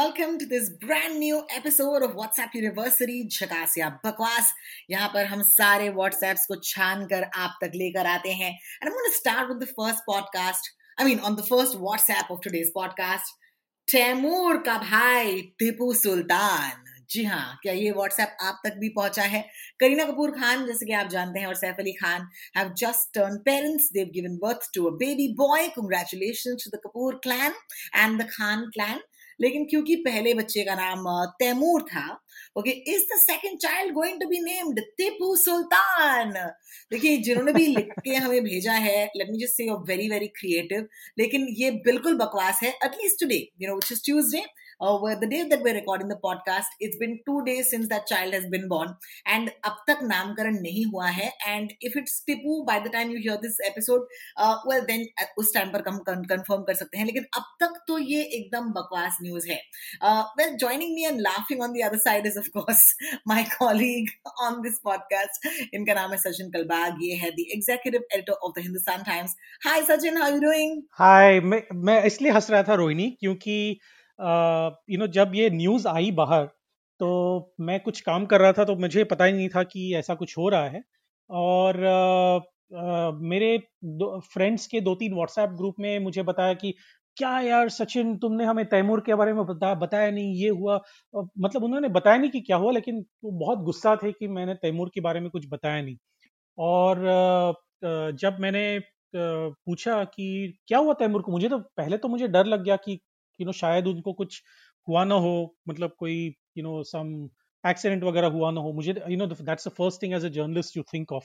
welcome to this brand new episode of WhatsApp University, झकास या बकवास। यहाँ पर हम सारे WhatsApps को छान कर आप तक लेकर आते हैं। I'm going to start with the first podcast, I mean, on the first WhatsApp of today's podcast Taimur का भाई टीपू सुल्तान जी हाँ क्या ये व्हाट्सएप आप तक भी पहुँचा है? करीना कपूर खान, जैसे कि आप जानते हैं, और Saif Ali Khan have just turn parents they've given birth to a baby boy congratulations to the Kapoor clan and the Khan clan लेकिन क्योंकि पहले बच्चे का नाम तैमूर था okay is the second child going to be named Tipu Sultan देखिए, जिन्होंने भी लिख के हमें भेजा है let me just say very very creative लेकिन ये बिल्कुल बकवास है at least today you know which is Tuesday uh, where the day that we're recording the podcast, it's been two days since that child has been born, and अब तक नामकरण नहीं हुआ है. And if it's Tipu by the time you hear this episode, uh, well then uh, उस time पर हम confirm कर सकते हैं. लेकिन अब तक तो ये एकदम बकवास न्यूज है. Uh, well, joining me and laughing on the other side is of course my colleague on this podcast. इनका नाम है सचिन कलबाग. ये है the executive editor of the Hindustan Times. Hi Sachin, how are you doing? हाय मैं मैं इसलिए हंस रहा था रोहिणी क्योंकि यू नो जब ये न्यूज़ आई बाहर तो मैं कुछ काम कर रहा था तो मुझे पता ही नहीं था कि ऐसा कुछ हो रहा है। और मेरे फ्रेंड्स के दो तीन व्हाट्सएप ग्रुप में मुझे बताया कि क्या यार सचिन तुमने हमें तैमूर के बारे में बता, बताया नहीं ये हुआ। मतलब उन्होंने बताया नहीं कि क्या हुआ लेकिन वो बहुत गुस्सा थे कि मैंने तैमूर के बारे में कुछ बताया नहीं। और जब मैंने पूछा कि क्या हुआ तैमूर को? मुझे तो पहले तो मुझे डर लग गया कि यू नो शायद उनको कुछ हुआ ना हो मतलब कोई यू नो सम एक्सीडेंट वगैरह हुआ ना हो। मुझे you know that's the first thing as a journalist you think of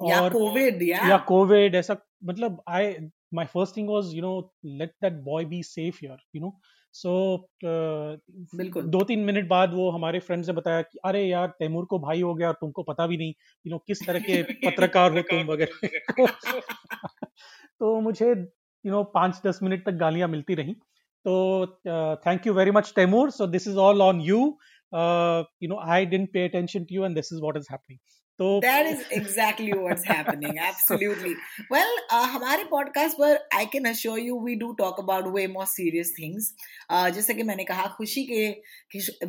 और yeah. या। कोविड ऐसा मतलब I my first thing was you know let that boy be safe here you know so बिल्कुल. दो तीन मिनट बाद वो हमारे फ्रेंड्स ने बताया कि अरे यार तैमूर को भाई हो गया और तुमको पता भी नहीं यू नो किस तरह के पत्रकार हो तुम वगैरह। तो मुझे यू नो पाँच दस मिनट तक गालियाँ मिलती रही। तो thank you very much Taimur so this is all on you you know I didn't pay attention to you and this is what is happening तो That is exactly what's happening. Absolutely. Well, uh, हमारे podcast पर I can assure you we do talk about way more serious things. Uh, जैसे कि मैंने कहा खुशी के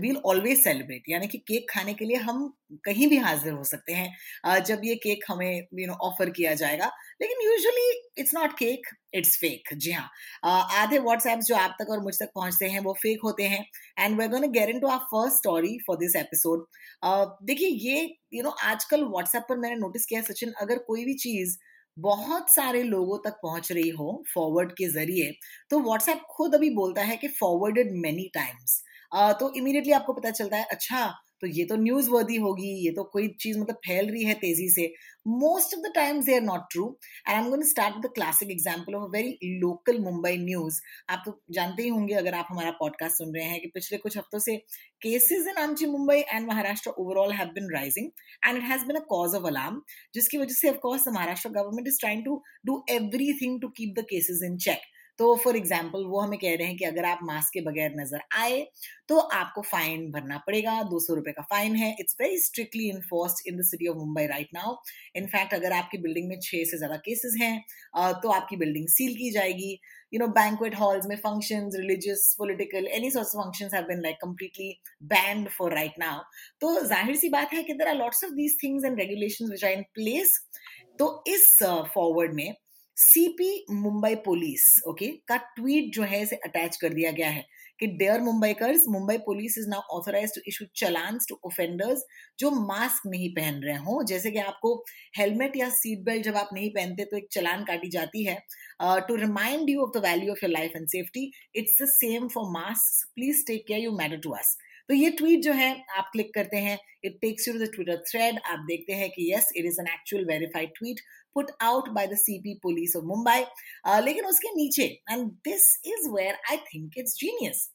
we'll always celebrate. यानी कि केक खाने के लिए हम कहीं भी हाजिर हो सकते हैं uh, जब ये केक हमें यू नो ऑफ़र किया जाएगा लेकिन usually it's not cake it's fake जी हाँ। आधे व्हाट्सएप जो आप तक और मुझ तक पहुँचते हैं, वो फेक होते हैं। And we gonna get into our first story for this episode देखिए ये यू नो आजकल व्हाट्सएप पर मैंने नोटिस किया सचिन, अगर कोई भी चीज़ बहुत सारे लोगों तक पहुँच रही हो फॉरवर्ड के ज़रिए तो व्हाट्सएप खुद अभी बोलता है कि फॉरवर्डेड मेनी टाइम्स तो इमीडिएटली आपको पता चलता है अच्छा तो ये तो न्यूज़ वर्दी होगी, ये तो कोई चीज़ मतलब फैल रही है तेज़ी से। Most of the times they are not true and I am going start with the classic example of very local Mumbai news आप तो जानते ही होंगे अगर आप हमारा पॉडकास्ट सुन रहे हैं कि पिछले कुछ हफ्तों से cases in Amchi Mumbai and Maharashtra overall have been rising and it has been a cause of alarm जिसकी वजह से of course the Maharashtra government is trying to do everything to keep the cases in check तो for example वो हमें कह रहे हैं कि अगर आप मास्क के बगैर नज़र आए तो आपको फाइन भरना पड़ेगा, दो सौ रुपए का फाइन है। It's very strictly enforce in the of Mumbai right now in fact अगर आपकी बिल्डिंग में छह से ज़्यादा केसेस हैं तो आपकी बिल्डिंग सील की जाएगी। यू नो बैंकुएट हॉल्स में function religious political any sort function like completely banned for right now तो ज़ाहिर सी बात है कि there are lots of these things and regulation which are in place तो इस फॉरवर्ड में सीपी मुंबई पुलिस ओके का ट्वीट जो है इसे अटैच कर दिया गया है कि dear Mumbaikars Mumbai police is now authorise to issue challans to offenders जो मास्क नहीं पहन रहे हो. जैसे कि आपको हेलमेट या सीट बेल्ट जब आप नहीं पहनते तो एक चलान काटी जाती है to remind you of the value of your life and safety it's the same for mask please take care you matter to us तो ये ट्वीट जो है, आप क्लिक करते हैं it takes you the Twitter thread आप देखते हैं कि yes it is an actual verified tweet put out by the CP police of Mumbai लेकिन उसके नीचे and this is where I think it's genius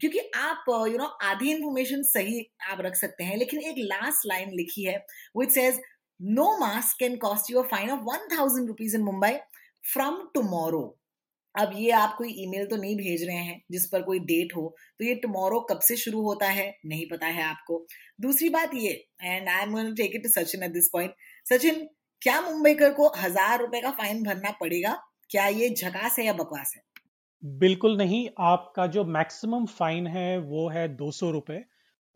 क्योंकि आप यू नो आधी इंफॉर्मेशन सही आप रख सकते हैं, लेकिन एक लास्ट लाइन लिखी है which says no mask can cost you a fine of one thousand rupees in Mumbai from tomorrow अब ये आप कोई ईमेल तो नहीं भेज रहे हैं, जिस पर कोई डेट हो तो ये टुमारो कब से शुरू होता है, नहीं पता है आपको। दूसरी बात ये and I am take it to Sachin at this point Sachin क्या मुंबईकर को हज़ार रुपए का फाइन भरना पड़ेगा? क्या ये झकास है या बकवास है? बिल्कुल नहीं, आपका जो मैक्सिमम फाइन है, वो है दो सौ रुपये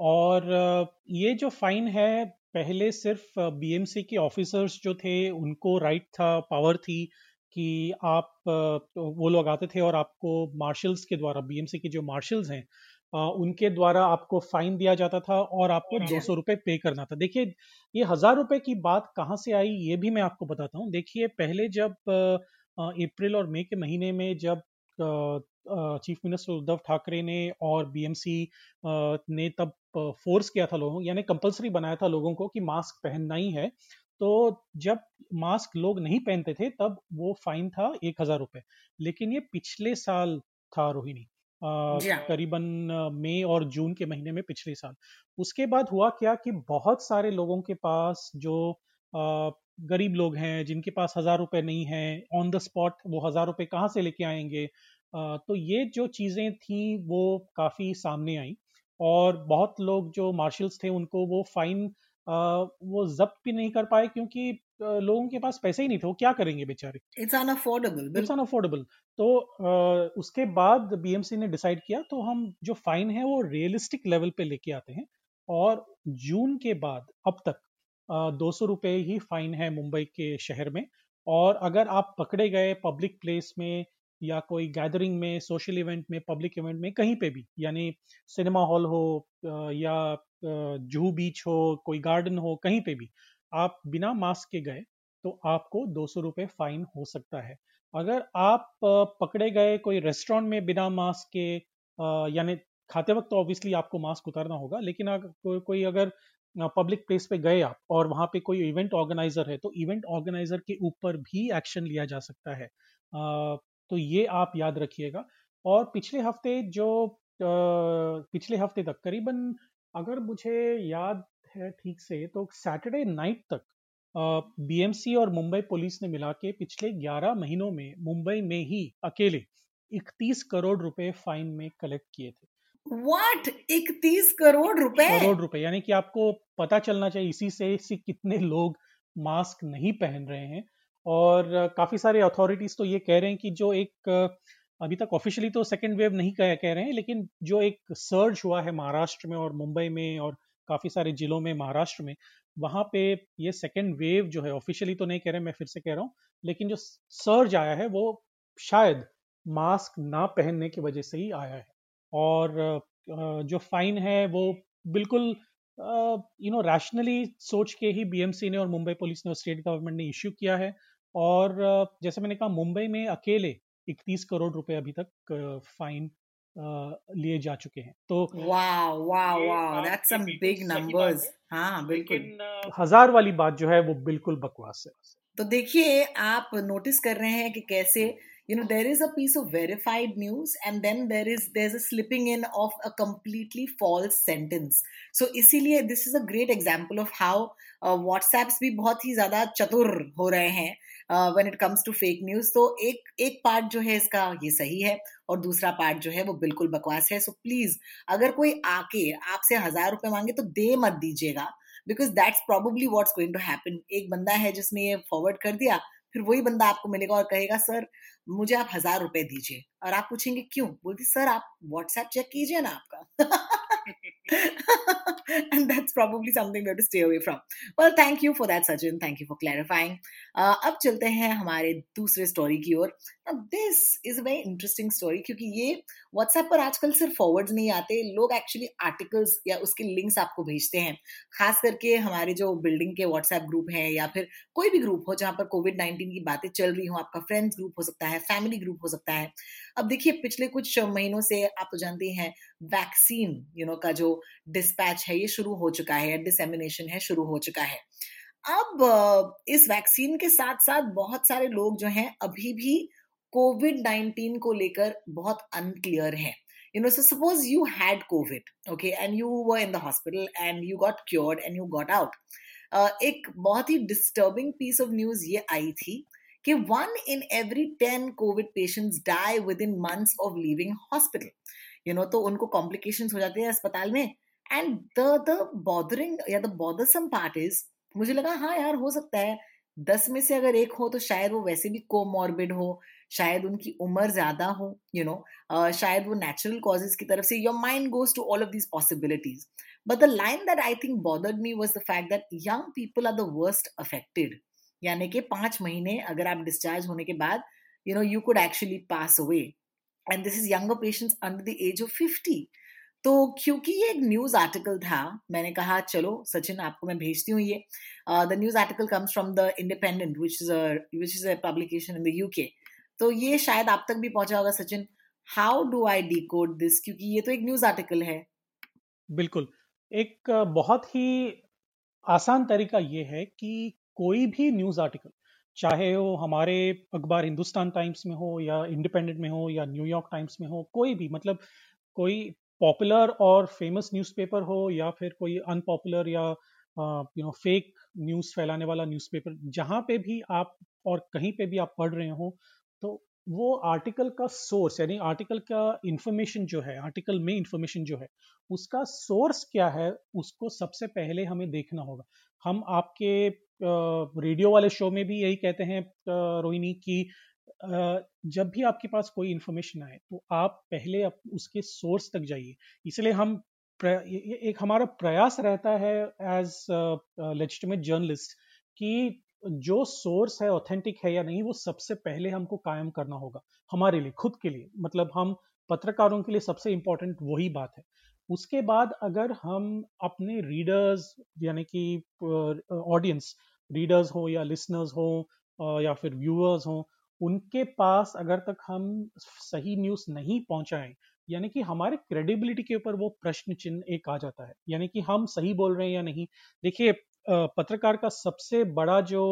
और ये जो फाइन है, पहले सिर्फ़ बीएमसी के ऑफिसर्स जो थे, उनको राइट था पावर थी। कि आप तो वो लोग आते थे और आपको मार्शल्स के द्वारा बीएमसी के जो मार्शल्स हैं उनके द्वारा आपको फाइन दिया जाता था और आपको दो सौ रुपये पे करना था। देखिए ये हज़ार रुपए की बात कहाँ से आई ये भी मैं आपको बताता हूँ। देखिए पहले जब अप्रैल और मई के महीने में जब चीफ मिनिस्टर उद्धव ठाकरे ने और बीएमसी ने तब फोर्स किया था लोगों यानी कंपलसरी बनाया था लोगों को कि मास्क पहनना ही है तो जब मास्क लोग नहीं पहनते थे तब वो फाइन था एक हज़ार रुपए। लेकिन ये पिछले साल था रोहिणी। हाँ। करीबन मई और जून के महीने में पिछले साल। उसके बाद हुआ क्या कि बहुत सारे लोगों के पास जो आ, गरीब लोग हैं जिनके पास हज़ार रुपए नहीं है ऑन द स्पॉट वो हज़ार रुपए कहाँ से लेके आएँगे? आ, तो ये जो चीज़ें थी वो काफ़ी सामने आई। और बहुत लोग जो मार्शल्स थे उनको वो फाइन वो जब्त भी नहीं कर पाए क्योंकि लोगों के पास पैसे ही नहीं थे वो क्या करेंगे बेचारे? इट्स अनअफोर्डेबल इट्स अनअफोर्डेबल तो उसके बाद बीएमसी ने डिसाइड किया तो हम जो फाइन है वो रियलिस्टिक लेवल पे लेके आते हैं और जून के बाद अब तक दो सौ रुपये ही फाइन है मुंबई के शहर में और अगर आप पकड़े गए पब्लिक प्लेस में या कोई गैदरिंग में सोशल इवेंट में पब्लिक इवेंट में कहीं पे भी यानी सिनेमा हॉल हो या जूहू बीच हो कोई गार्डन हो कहीं पे भी आप बिना मास्क के गए तो आपको दो सौ रुपये फाइन हो सकता है। अगर आप पकड़े गए कोई रेस्टोरेंट में बिना मास्क के यानी खाते वक्त तो ऑब्वियसली आपको मास्क उतारना होगा लेकिन अगर को, कोई अगर पब्लिक प्लेस पे गए आप और वहाँ पे कोई इवेंट ऑर्गेनाइजर है तो इवेंट ऑर्गेनाइजर के ऊपर भी एक्शन लिया जा सकता है। तो ये आप याद रखिएगा। और पिछले हफ़्ते जो पिछले हफ़्ते तक करीबन अगर मुझे याद है ठीक से तो सैटरडे नाइट तक बीएमसी और मुंबई पुलिस ने मिला के पिछले 11 महीनों में मुंबई में ही अकेले 31 करोड़ रुपए फाइन में कलेक्ट किए थे। व्हाट 31 करोड़ रुपए? करोड़ रुपए यानी कि आपको पता चलना चाहिए इसी से कितने लोग मास्क नहीं पहन रहे हैं। और काफ़ी सारे अथॉरिटीज तो ये कह रहे हैं कि जो एक अभी तक ऑफिशियली तो सेकेंड वेव नहीं कह, कह रहे हैं लेकिन जो एक सर्ज हुआ है महाराष्ट्र में और मुंबई में और काफ़ी सारे जिलों में महाराष्ट्र में वहाँ पे ये सेकेंड वेव जो है ऑफिशियली तो नहीं कह रहे मैं फिर से कह रहा हूँ लेकिन जो सर्ज आया है वो शायद मास्क ना पहनने की वजह से ही आया है। और जो फाइन है वो बिल्कुल यू नो रैशनली सोच के ही बीएमसी ने और मुंबई पुलिस ने और स्टेट गवर्नमेंट ने इश्यू किया है और जैसे मैंने कहा मुंबई में अकेले 31 करोड़ रुपए अभी तक फाइन लिए जा चुके हैं। तो wow wow that's some big numbers बिल्कुल। हज़ार वाली बात जो है वो बिल्कुल बकवास है। तो देखिए आप नोटिस कर रहे हैं कि कैसे you know there is a piece of verified news and then there is there is a slipping in of a completely false sentence so इसीलिए this is a great example of how WhatsApps भी बहुत ही ज़्यादा चतुर हो रहे हैं। When it comes to fake news तो एक एक पार्ट जो है इसका ये सही है और दूसरा पार्ट जो है वो बिल्कुल बकवास है। सो so, प्लीज़ अगर कोई आके आपसे हज़ार रुपए मांगे तो दे मत दीजिएगा because that's probably what's going to happen एक बंदा है जिसने ये फॉरवर्ड कर दिया फिर वही बंदा आपको मिलेगा और कहेगा सर मुझे आप हज़ार रुपए दीजिए। और आप पूछेंगे क्यों? बोलती सर आप व्हाट्सएप चेक कीजिए ना आपका। and that's probably something we have to stay away from. Well, thank you for that, Sachin. Thank you for clarifying. Uh, अब चलते हैं हमारे दूसरे स्टोरी की ओर this is a very interesting story क्योंकि ये व्हाट्सएप पर आजकल सिर्फ़ फॉरवर्ड नहीं आते लोग एक्चुअली आर्टिकल्स या उसके लिंक्स आपको भेजते हैं खास करके हमारे जो बिल्डिंग के व्हाट्सएप ग्रुप हैं या फिर कोई भी ग्रुप हो जहाँ पर कोविड नाइन्टीन की बातें चल रही हो आपका फ्रेंड्स ग्रुप हो सकता है फैमिली ग्रुप हो सकता है अब देखिए पिछले कुछ महीनों से आप तो जानते हैं वैक्सीन यू नो का जो डिस्पैच है ये शुरू हो चुका है डिसमिनेशन है शुरू हो चुका है। अब इस वैक्सीन के साथ साथ बहुत सारे लोग जो हैं अभी भी कोविड नाइन्टीन को लेकर बहुत अनक्लियर हैं। Know so suppose you had covid okay and you were in the hospital and you got cured and you got out uh, एक बहुत ही डिस्टर्बिंग पीस ऑफ़ न्यूज़ ये आई थी कि one in every ten Covid patients die within months of leaving hospital you know तो उनको complications हो जाते हैं अस्पताल में. एंड द द बॉदरिंग या द बॉदरसम पार्ट इज़ मुझे लगा हाँ यार हो सकता है दस में से अगर एक हो तो शायद वो वैसे भी कोमॉर्बिड हो शायद उनकी उम्र ज़्यादा हो you you know know, uh, शायद वो नेचुरल कॉजेज की तरफ़ से your mind goes to all of these possibilities but the line that I think bothered me was the fact that young people are the worst affected यानी कि पाँच महीने अगर आप डिस्चार्ज होने के बाद you know you could actually pass away and this is younger patients under the age of fifty तो क्योंकि ये एक न्यूज़ आर्टिकल था, मैंने कहा, चलो, सचिन, आपको मैं भेजती हूँ ये। The news article comes from the Independent which is which is a publication in the UK तो ये शायद आप तक भी पहुँचा होगा, Sachin. How do I decode this क्योंकि ये तो एक न्यूज़ आर्टिकल है। बिल्कुल। एक, बहुत ही आसान तरीका ये है कि कोई भी न्यूज़ आर्टिकल, चाहे वो हमारे अखबार हिंदुस्तान टाइम्स में हो या इंडिपेंडेंट में हो या न्यूयॉर्क टाइम्स में हो, कोई भी मतलब कोई पॉपुलर और फ़ेमस न्यूज़पेपर हो या फिर कोई अनपॉपुलर या यू नो फेक न्यूज़ फैलाने वाला न्यूज़पेपर, जहाँ पे भी आप और कहीं पे भी आप पढ़ रहे हो तो वो आर्टिकल का सोर्स, यानी आर्टिकल का इंफॉर्मेशन जो है, आर्टिकल में इंफॉर्मेशन जो है, उसका सोर्स क्या है, उसको सबसे पहले हमें देखना होगा। हम आपके रेडियो वाले शो में भी यही कहते हैं रोहिणी की जब भी आपके पास कोई इंफॉर्मेशन आए तो आप पहले उसके सोर्स तक जाइए। इसलिए हम एक हमारा प्रयास रहता है एज लेजिटिमेट जर्नलिस्ट कि जो सोर्स है ऑथेंटिक है या नहीं, वो सबसे पहले हमको कायम करना होगा, हमारे लिए, खुद के लिए। मतलब हम पत्रकारों के लिए सबसे इम्पोर्टेंट वही बात है। उसके बाद अगर हम अपने रीडर्स यानी कि ऑडियंस रीडर्स हो या लिसनर्स हो या फिर व्यूअर्स हो, उनके पास अगर तक हम सही न्यूज़ नहीं पहुंचाएँ, यानी कि हमारे क्रेडिबिलिटी के ऊपर वो प्रश्न चिन्ह एक आ जाता है, यानी कि हम सही बोल रहे हैं या नहीं। देखिए पत्रकार का सबसे बड़ा जो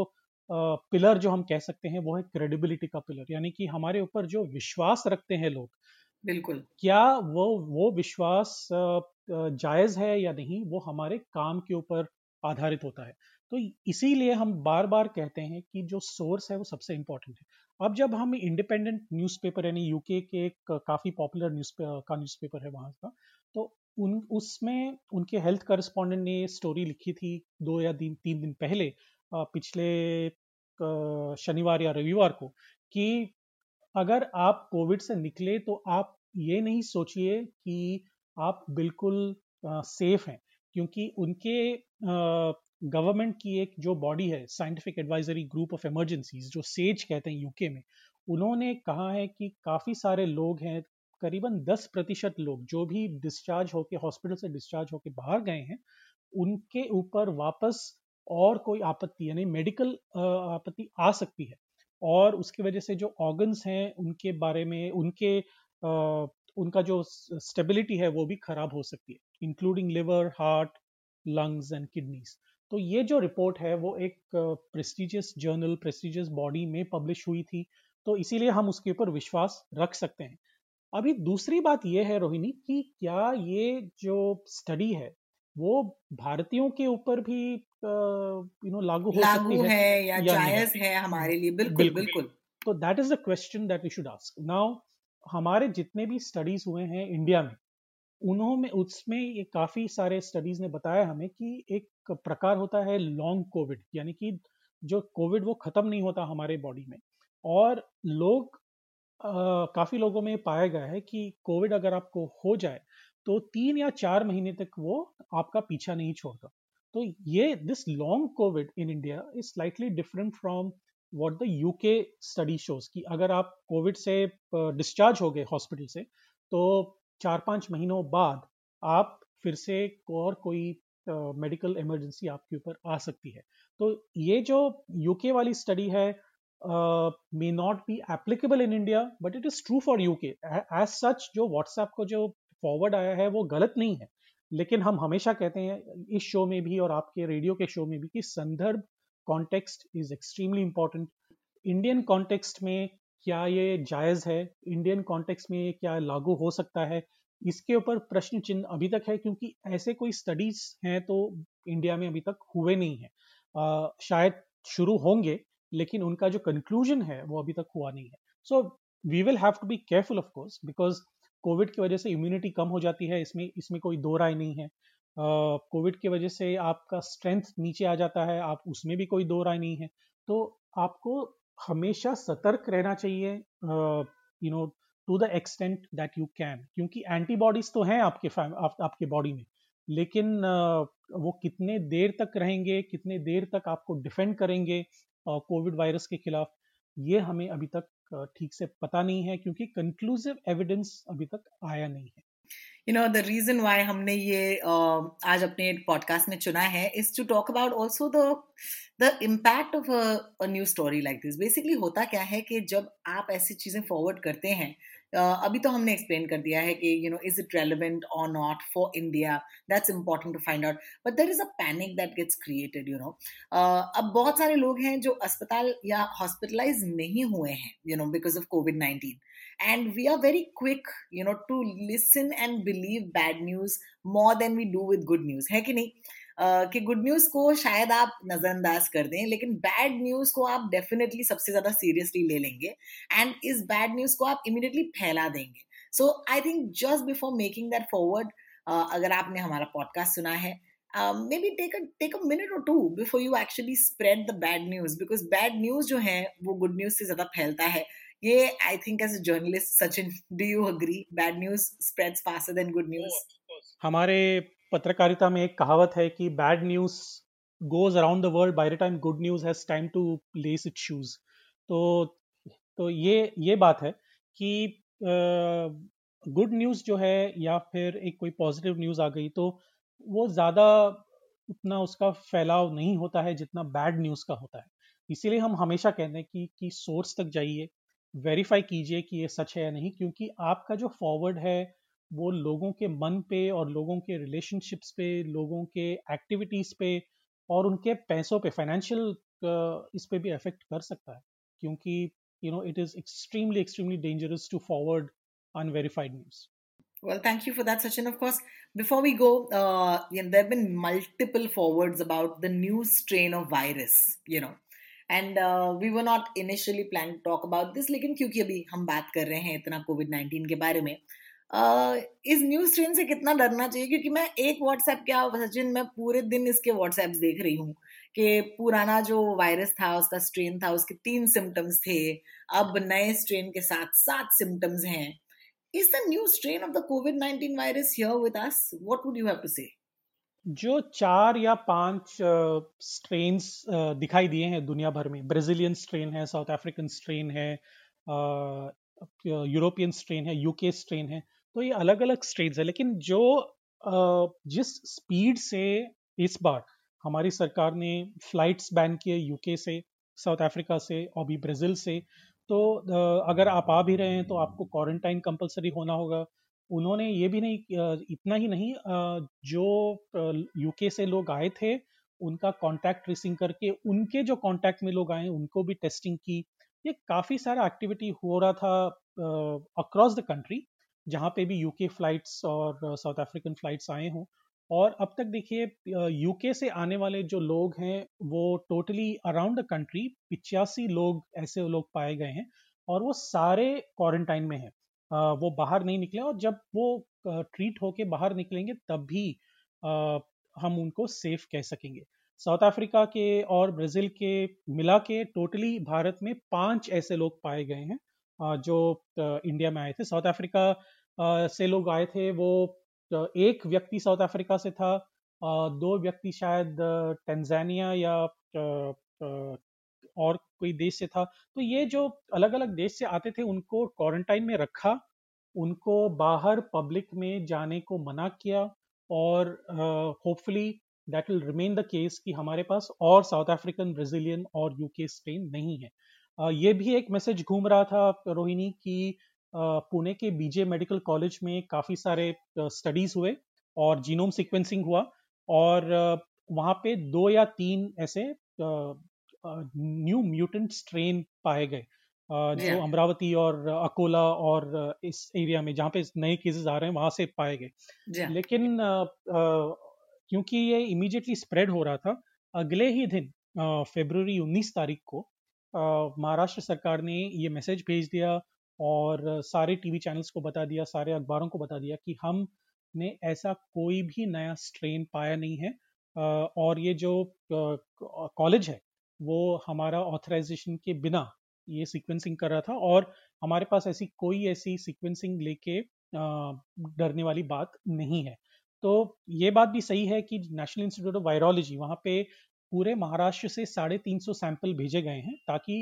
पिलर जो हम कह सकते हैं, वो है क्रेडिबिलिटी का पिलर यानी कि हमारे ऊपर जो विश्वास रखते हैं लोग बिल्कुल। क्या वो वो विश्वास जायज़ है या नहीं, वो हमारे काम के ऊपर आधारित होता है। तो इसीलिए हम बार बार कहते हैं कि जो सोर्स है वो सबसे इम्पोर्टेंट है। अब जब हम इंडिपेंडेंट न्यूज़पेपर यानी यूके के एक काफ़ी पॉपुलर न्यूज़ का न्यूज़पेपर है वहाँ का तो उन, उसमें उनके हेल्थ करस्पॉन्डेंट ने स्टोरी लिखी थी दो या दिन, तीन दिन पहले पिछले शनिवार या रविवार को कि अगर आप कोविड से निकले तो आप ये नहीं सोचिए कि आप बिल्कुल सेफ़ हैं, क्योंकि उनके गवर्नमेंट की एक जो बॉडी है scientific advisory group of emergencies जो सेज कहते हैं यूके में, उन्होंने कहा है कि काफ़ी सारे लोग हैं, करीबन 10 प्रतिशत लोग जो भी डिस्चार्ज होके हॉस्पिटल से डिस्चार्ज होके बाहर गए हैं, उनके ऊपर वापस और कोई आपत्ति, यानी मेडिकल आपत्ति आ सकती है। और उसकी वजह से जो ऑर्गन्स हैं उनके बारे में उनके आ, उनका जो स्टेबिलिटी है वो भी खराब हो सकती है including liver heart lungs and kidneys तो ये जो रिपोर्ट है वो एक प्रेस्टिजियस जर्नल प्रेस्टिजियस बॉडी में पब्लिश हुई थी तो इसीलिए हम उसके ऊपर विश्वास रख सकते हैं। अभी दूसरी बात यह है रोहिणी कि क्या ये जो स्टडी है वो भारतीयों के ऊपर भी यू नो लागू हो लागू सकती है, है या, या जायज़ है। हमारे लिए। बिल्कुल बिल्कुल। तो that is the question that we should ask now हमारे जितने भी स्टडीज़ हुए हैं इंडिया में उन्होंने उसमें ये काफ़ी सारे स्टडीज़ ने बताया हमें कि एक प्रकार होता है लॉन्ग कोविड यानी कि जो कोविड वो खत्म नहीं होता हमारे बॉडी में। और लोग काफ़ी लोगों में पाया गया है कि कोविड अगर आपको हो जाए तो तीन या चार महीने तक वो आपका पीछा नहीं छोड़ता। तो ये this long Covid in India is slightly different from what the UK study shows कि अगर आप कोविड से डिस्चार्ज हो गए हॉस्पिटल से तो चार पाँच महीनों बाद आप फिर से और कोई मेडिकल इमरजेंसी आपके ऊपर आ सकती है। तो ये जो यूके वाली स्टडी है may not be applicable in India but it is true for UK as such जो व्हाट्सएप को जो फॉरवर्ड आया है, वो गलत नहीं है। लेकिन हम हमेशा कहते हैं, इस शो में भी और आपके रेडियो के शो में भी कि संदर्भ context is extremely important Indian context में क्या ये जायज़ है? इंडियन कॉन्टेक्स्ट में क्या लागू हो सकता है? इसके ऊपर प्रश्न चिन्ह अभी तक है, क्योंकि ऐसे कोई स्टडीज़ हैं तो इंडिया में अभी तक हुए नहीं है। शायद शुरू होंगे, लेकिन उनका जो कंक्लूजन है वो अभी तक हुआ नहीं है। So we will have to be careful of course because Covid की वजह से इम्यूनिटी कम हो जाती है इसमें इसमें कोई दो राय नहीं है। कोविड की वजह से आपका स्ट्रेंथ नीचे आ जाता है आप उसमें भी कोई दो राय नहीं है। तो आपको हमेशा सतर्क रहना चाहिए you know to the extent that you can क्योंकि एंटीबॉडीज तो हैं आपके आप, आपके बॉडी में लेकिन uh, वो कितने देर तक रहेंगे कितने देर तक आपको डिफेंड करेंगे कोविड uh, वायरस के खिलाफ ये हमें अभी तक ठीक से पता नहीं है क्योंकि कंक्लूसिव एविडेंस अभी तक आया नहीं है। You know the reason why हमने ये आज अपने पॉडकास्ट में चुना है is to talk about also the the impact of a new story like this basically होता क्या है कि जब आप ऐसी चीज़ें फॉरवर्ड करते हैं अभी तो हमने एक्सप्लेन कर दिया है कि you know is it relevant और not for India that's important to find out but there is a panic that gets created you know अब बहुत सारे लोग हैं जो अस्पताल या हॉस्पिटलाइज नहीं हुए हैं you know because of COVID nineteen and we are very quick, you know, to listen and believe bad news more than we do with good news. है कि नहीं? कि गुड न्यूज़ को शायद आप नजरअंदाज कर दें, लेकिन बैड न्यूज़ को आप डेफिनेटली सबसे ज़्यादा सीरियसली ले लेंगे एंड इस बैड न्यूज़ को आप इमिडिएटली फैला देंगे। So I think just before making that forward अगर आपने हमारा पॉडकास्ट सुना है maybe take a take a minute or two before you actually spread the bad news, because bad news जो है, वो good news से ज़्यादा फैलता है। ये I think as a journalist Sachin do you agree bad news spreads faster than good news हमारे पत्रकारिता में एक कहावत है कि bad news goes around the world by the time good news has time to lace its shoes तो तो ये ये बात है कि गुड न्यूज़ जो है या फिर एक कोई पॉजिटिव न्यूज़ आ गई तो वो ज़्यादा उतना उसका फैलाव नहीं होता है जितना बैड न्यूज़ का होता है। इसीलिए हम हमेशा कहते हैं कि कि सोर्स तक जाइए वेरीफाई कीजिए कि ये सच है या नहीं, क्योंकि आपका जो फॉरवर्ड है वो लोगों के मन पे और लोगों के रिलेशनशिप्स पे लोगों के एक्टिविटीज़ पे और उनके पैसों पे फाइनेंशियल इस पे भी अफेक्ट कर सकता है क्योंकि you know it is extremely extremely dangerous to forward unverified news Well, thank you for that, Sachin. Of course, before we go, uh, yeah, there have been multiple forwards about the new strain of virus, you know. And we were not initially plan to talk about this लेकिन क्योंकि अभी हम बात कर रहे हैं इतना Covid nineteen के बारे में इस न्यूज़ स्ट्रेन से कितना डरना चाहिए? क्योंकि मैं एक व्हाट्सएप क्या सचिन मैं पूरे दिन इसके व्हाट्सएप देख रही हूँ कि पुराना जो वायरस था उसका स्ट्रेन था उसके तीन सिम्टम्स थे। अब नए स्ट्रेन के साथ सात सिम्टम्स हैं। Is the new strain of the COVID nineteen virus here with us what would you have to say जो चार या पाँच स्ट्रेन्स दिखाई दिए हैं दुनिया भर में। ब्राजीलियन स्ट्रेन है साउथ अफ्रीकन स्ट्रेन है यूरोपियन uh, स्ट्रेन है यूके स्ट्रेन है। तो ये अलग अलग स्टेट्स है, लेकिन जो जिस स्पीड से इस बार हमारी सरकार ने फ्लाइट्स बैन किए यूके से साउथ अफ्रीका से और भी ब्राज़ील से तो अगर आप आ भी रहे हैं तो आपको क्वारंटाइन कंपलसरी होना होगा। उन्होंने ये भी नहीं इतना ही नहीं जो यूके से लोग आए थे, उनका कांटेक्ट ट्रेसिंग करके, उनके जो कांटेक्ट में लोग आए, उनको भी टेस्टिंग की। ये काफ़ी सारा एक्टिविटी हो रहा था अक्रॉस द कंट्री जहाँ पे भी यूके फ्लाइट्स और साउथ अफ्रीकन फ्लाइट्स आए हों। और अब तक देखिए यूके से आने वाले जो लोग हैं, वो टोटली अराउंड द कंट्री पिचासी लोग ऐसे लोग पाए गए हैं और वो सारे क्वारंटाइन में हैं। वो बाहर नहीं निकले और जब वो ट्रीट होके बाहर निकलेंगे तब भी हम उनको सेफ़ कह सकेंगे। साउथ अफ्रीका के और ब्राज़ील के मिला के टोटली भारत में पाँच ऐसे लोग पाए गए हैं। जो इंडिया में आए थे। साउथ अफ्रीका से लोग आए थे। वो एक व्यक्ति साउथ अफ्रीका से था। दो व्यक्ति शायद टेंजानिया या और कोई देश से था। तो ये जो अलग अलग देश से आते थे, उनको क्वारंटाइन में रखा, उनको बाहर पब्लिक में जाने को मना किया और hopefully that will remain the case कि हमारे पास और साउथ अफ्रीकन ब्राजीलियन और यूके स्ट्रेन नहीं है। ये भी एक मैसेज घूम रहा था रोहिणी कि पुणे के बीजे मेडिकल कॉलेज में काफ़ी सारे स्टडीज़ हुए और जीनोम सीक्वेंसिंग हुआ और वहाँ पे दो या तीन ऐसे न्यू म्यूटेंट स्ट्रेन पाए गए जो अमरावती और अकोला और इस एरिया में जहाँ पे नए केसेस आ रहे हैं वहाँ से पाए गए। लेकिन क्योंकि ये इमीडिएटली स्प्रेड हो रहा था अगले ही दिन फरवरी 19 तारीख को महाराष्ट्र सरकार ने ये मैसेज भेज दिया और सारे टीवी चैनल्स को बता दिया, सारे अखबारों को बता दिया कि हमने ऐसा कोई भी नया स्ट्रेन पाया नहीं है। और ये जो कॉलेज है, वो हमारा ऑथराइजेशन के बिना ये सीक्वेंसिंग कर रहा था और हमारे पास ऐसी कोई ऐसी सीक्वेंसिंग लेके डरने वाली बात नहीं है। तो ये बात भी सही है कि नेशनल इंस्टीट्यूट ऑफ़ वायरोलॉजी वहाँ पे पूरे महाराष्ट्र से साढ़े तीन सौ सैंपल भेजे गए हैं ताकि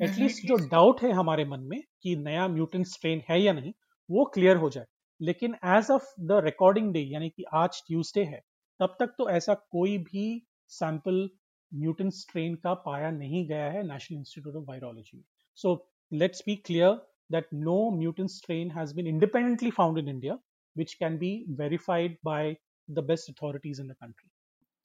एटलीस्ट जो डाउट है हमारे मन में कि नया म्यूटेंट स्ट्रेन है या नहीं वो क्लियर हो जाए। लेकिन as of the recording day यानी कि आज ट्यूसडे है तब तक तो ऐसा कोई भी सैंपल म्यूटेंट स्ट्रेन का पाया नहीं गया है नेशनल इंस्टीट्यूट ऑफ़ वायरोलॉजी में। So let's be clear that no mutant strain has been independently found in India, which can be verified by the best authorities in the country.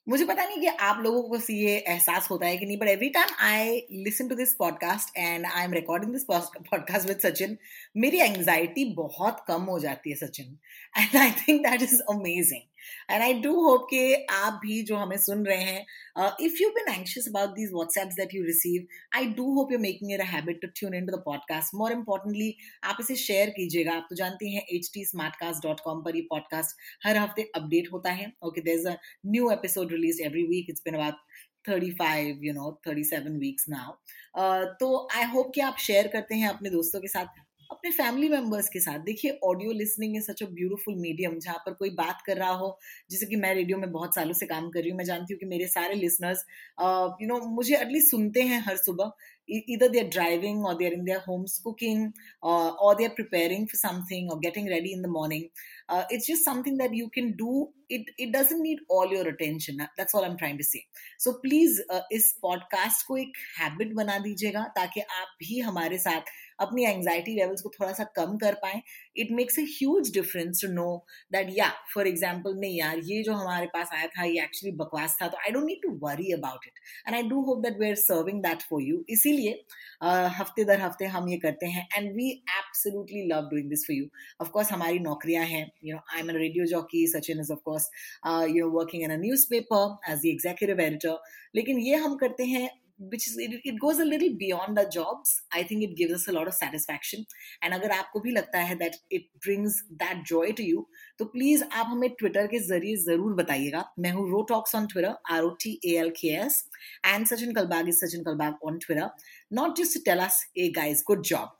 मुझे पता नहीं कि आप लोगों को ये एहसास होता है कि नहीं but every time I listen to this podcast and I am recording this podcast with Sachin मेरी एंग्जाइटी बहुत कम हो जाती है Sachin and I think that is amazing and I do hope कि आप भी जो हमें सुन रहे हैं if you been anxious about these WhatsApps that you receive I do hope you making it a habit to tune in to the podcast more importantly आप इसे शेयर कीजिएगा। आप तो जानते हैं H T Smartcast dot com पर ये podcast हर हफ़्ते अपडेट होता है। Okay there is a new episode release every week it's been about 35 you know 37 weeks now. Uh, तो आई होप कि आप शेयर करते हैं अपने दोस्तों के साथ। अपने फैमिली मेंबर्स के साथ। देखिए audio listening is such a beautiful medium जहाँ पर कोई बात कर रहा हो, जैसे कि मैं रेडियो में बहुत सालों से काम कर रही हूँ, मैं जानती हूँ कि मेरे सारे लिसनर्स यू नो मुझे एटलीस्ट सुनते हैं हर सुबह। इधर दे ड्राइविंग और they in their homes cooking और दे प्रिपेयरिंग फॉर समथिंग और getting ready in the morning it's just something that you can do it it doesn't need all your attention that's all I am trying to say so please इस podcast को एक habit बना दीजिएगा ताकि आप भी हमारे साथ अपनी एंग्जाइटी लेवल्स को थोड़ा सा कम कर पाए। It makes a huge difference to know that या फॉर एग्ज़ाम्पल नहीं यार, ये जो हमारे पास आया था, ये एक्चुअली बकवास था तो I don't need to worry about it and I do hope that we are serving that for you इसीलिए हफ़्ते दर हफ़्ते हम ये करते हैं and we absolutely love doing this for you of course हमारी नौकरियाँ हैं you know I am a radio jockey Sachin is of course you know working in a newspaper as the executive editor लेकिन ये हम करते हैं which is it, it goes a little beyond our jobs. I think it gives us a lot of satisfaction. And अगर आपको भी लगता है that it brings that joy to you तो प्लीज़ आप हमें ट्विटर के ज़रिए ज़रूर बताइएगा। मैं हूँ Ro talks on Twitter R O T A L K S and Sachin Kalbag is Sachin Kalbag on Twitter not just tell us hey guys good job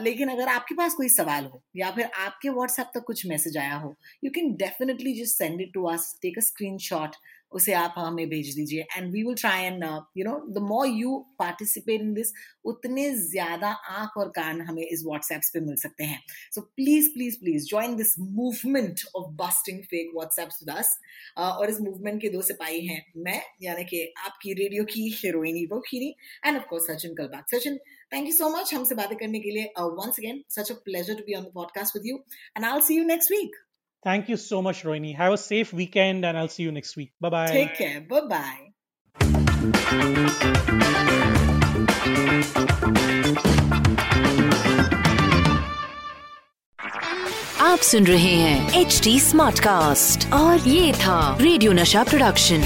लेकिन अगर आपके पास कोई सवाल हो या फिर आपके व्हाट्सएप तक कुछ मैसेज आया हो you can definitely just send it to us take a screenshot उसे आप हमें भेज दीजिए। And we will try and you know the more you participate in this उतने ज़्यादा आँख और कान हमें इस व्हाट्सएप्स पे मिल सकते हैं। So please please please join this movement of busting fake WhatsApps with us और इस मूवमेंट के दो सिपाही हैं मैं, यानी कि आपकी रेडियो की हीरोइनी Kheri and of course Sachin Kalbag Sachin thank you so much हमसे बातें करने के लिए। Once again such a pleasure to be on the podcast with you and I see you next week Thank you so much, Rohini. Have a safe weekend, and I'll see you next week. Bye bye. Take care. Bye bye. आप सुन रहे हैं H D smart cast और ये था radio नशा production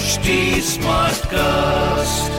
HD Smartcast.